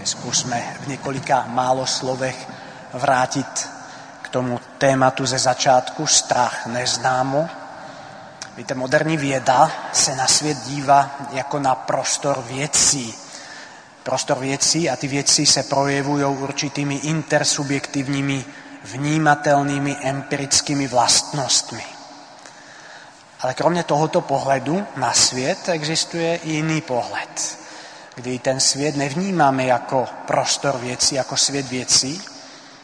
se skúsme v několika málo slovech vrátit k tomu tématu ze začátku strach neznámo. Víte, moderní věda se na svět dívá jako na prostor věcí. Prostor věcí a ty věci se projevují určitými intersubjektivními, vnímatelnými, empirickými vlastnostmi. Ale kromě tohoto pohledu na svět existuje i jiný pohled, kdy ten svět nevnímáme jako prostor věcí, jako svět věcí,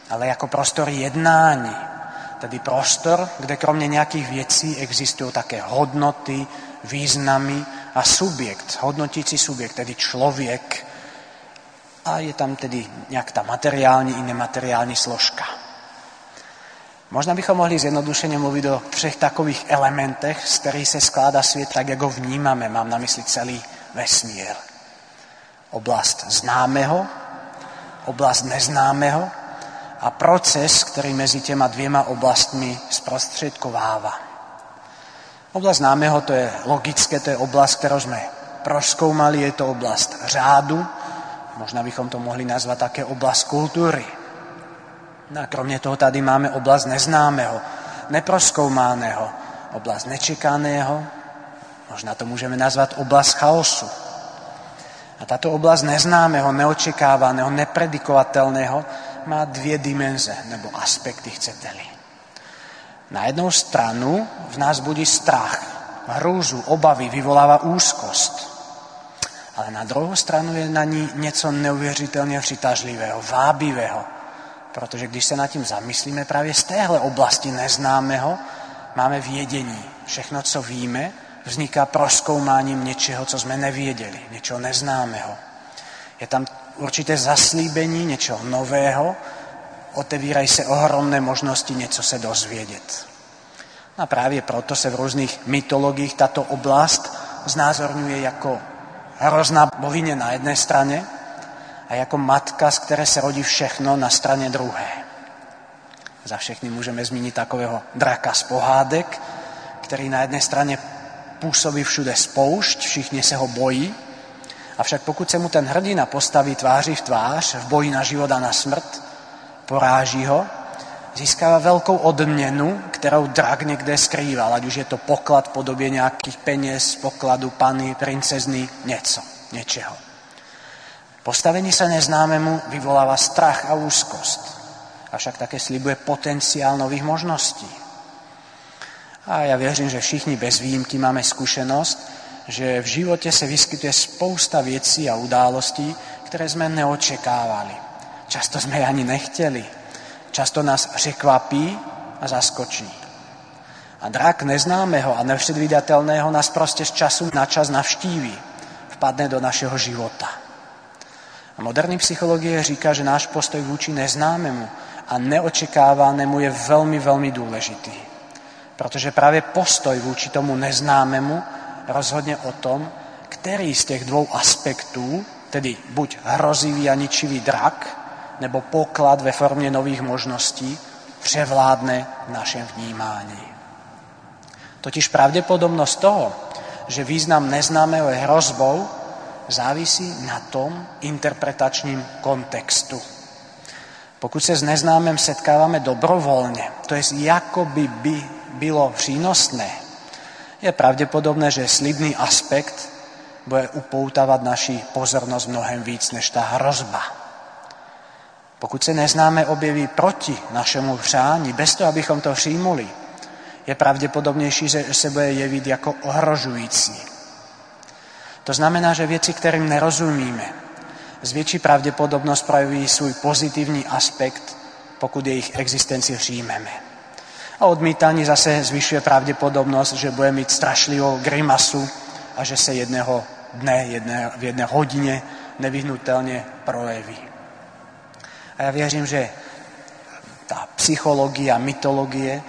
ale jako prostor jednání. Tedy prostor, kde kromě nějakých věcí existují také hodnoty, významy a subjekt, hodnotící subjekt, tedy člověk. A je tam tedy nějak ta materiální i nemateriální složka. Možná bychom mohli zjednodušeně mluvit o třech takových elementech, z kterých se skládá svět tak, jak ho vnímáme. Mám na mysli celý vesmír. Oblast známého, oblast neznámého a proces, který mezi těma dvěma oblastmi zprostředkovává. Oblast známého to je logické, to je oblast, kterou jsme proskoumali, je to oblast řádu, možná bychom to mohli nazvat také oblast kultury. No a kromě toho tady máme oblast neznámého, neproskoumáného, oblast nečekaného, možná to můžeme nazvat oblast chaosu. A tato oblast neznámého, neočekávaného, nepredikovatelného má dvě dimenze, nebo aspekty, chcete-li. Na jednou stranu v nás budí strach, hrůzu, obavy, vyvolává úzkost. Ale na druhou stranu je na ní něco neuvěřitelně přitažlivého, vábivého, Protože když se nad tím zamyslíme, právě z téhle oblasti neznámého máme vědění. Všechno, co víme, vzniká proskoumáním něčeho, co jsme nevěděli, něčeho neznámého. Je tam určité zaslíbení něčeho nového, otevírají se ohromné možnosti něco se dozvědět. A právě proto se v různých mytologiích tato oblast znázorňuje jako hrozná bohyně na jedné straně a jako matka, z které se rodí všechno na straně druhé. Za všechny můžeme zmínit takového draka z pohádek, který na jedné straně působí všude spoušť, všichni se ho bojí, avšak pokud se mu ten hrdina postaví tváří v tvář v boji na život a na smrt, poráží ho, získává velkou odměnu, kterou drak někde skrýval, ať už je to poklad v podobě nějakých peněz, pokladu, pany, princezny, něco, něčeho. Postavení sa neznámemu vyvoláva strach a úzkost, avšak také slibuje potenciál nových možností. A ja věřím, že všichni bez výjimky máme zkušenosť, že v živote se vyskytuje spousta věcí a událostí, které jsme neočekávali. Často jsme je ani nechtěli. Často nás překvapí a zaskočí. A drak neznámého a nepředvídatelného nás prostě z času na čas navštíví. Vpadne do našeho života. A moderní psychologie říká, že náš postoj vůči neznámému a neočekávanému je velmi, velmi důležitý. Protože právě postoj vůči tomu neznámému rozhodně o tom, který z těch dvou aspektů, tedy buď hrozivý a ničivý drak, nebo poklad ve formě nových možností, převládne v našem vnímání. Totiž pravděpodobnost toho, že význam neznámého je hrozbou, závisí na tom interpretačním kontextu. Pokud se s neznámým setkáváme dobrovolně, to je jako by, by bylo přínosné, je pravděpodobné, že slibný aspekt bude upoutávat naši pozornost mnohem víc než ta hrozba. Pokud se neznáme objeví proti našemu přání, bez toho, abychom to přijmuli, je pravděpodobnější, že se bude jevit jako ohrožující. To znamená, že věci, kterým nerozumíme, z větší pravděpodobnost projeví svůj pozitivní aspekt, pokud jejich existenci přijmeme. A odmítání zase zvyšuje pravděpodobnost, že bude mít strašlivou grimasu a že se jedného dne, jedné, v jedné hodině nevyhnutelně projeví. A já věřím, že ta psychologie, mytologie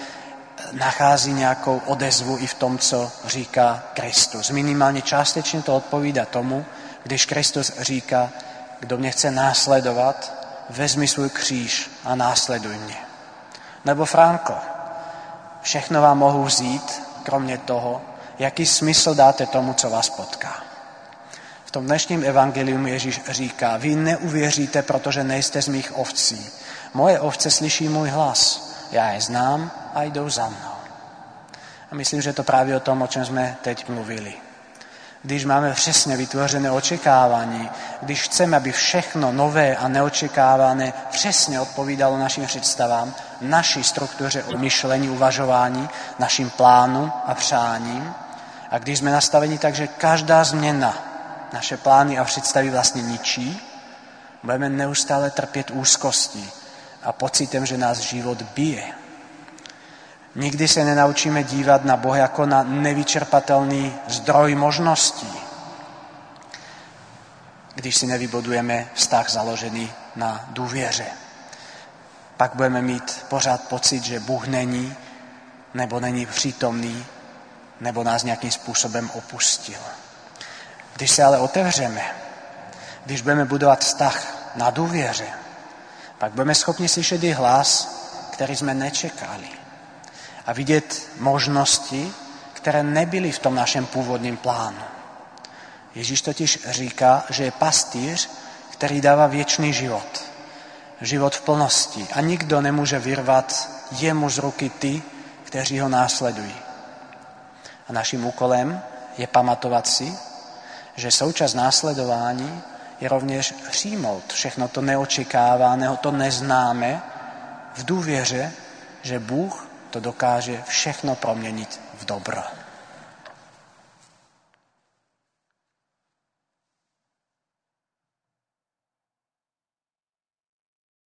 nachází nějakou odezvu i v tom, co říká Kristus. Minimálně částečně to odpovídá tomu, když Kristus říká, kdo mě chce následovat, vezmi svůj kříž a následuj mě. Nebo Franko, všechno vám mohu vzít, kromě toho, jaký smysl dáte tomu, co vás potká. V tom dnešním evangelium Ježíš říká, vy neuvěříte, protože nejste z mých ovcí. Moje ovce slyší můj hlas, já je znám a jdou za mnou. A myslím, že to právě o tom, o čem jsme teď mluvili. Když máme přesně vytvořené očekávání, když chceme, aby všechno nové a neočekávané přesně odpovídalo našim představám, naší struktuře myšlení, uvažování, našim plánům a přáním, a když jsme nastaveni tak, že každá změna naše plány a představy vlastně ničí, budeme neustále trpět úzkostí a pocitem, že nás život bije. Nikdy se nenaučíme dívat na Boha jako na nevyčerpatelný zdroj možností, když si nevybudujeme vztah založený na důvěře. Pak budeme mít pořád pocit, že Bůh není, nebo není přítomný, nebo nás nějakým způsobem opustil. Když se ale otevřeme, když budeme budovat vztah na důvěře, pak budeme schopni slyšet i hlas, který jsme nečekali a vidět možnosti, které nebyly v tom našem původním plánu. Ježíš totiž říká, že je pastýř, který dává věčný život. Život v plnosti. A nikdo nemůže vyrvat jemu z ruky ty, kteří ho následují. A naším úkolem je pamatovat si, že součas následování je rovněž přijmout všechno to neočekávaného, to neznáme, v důvěře, že Bůh to dokáže všechno proměnit v dobro.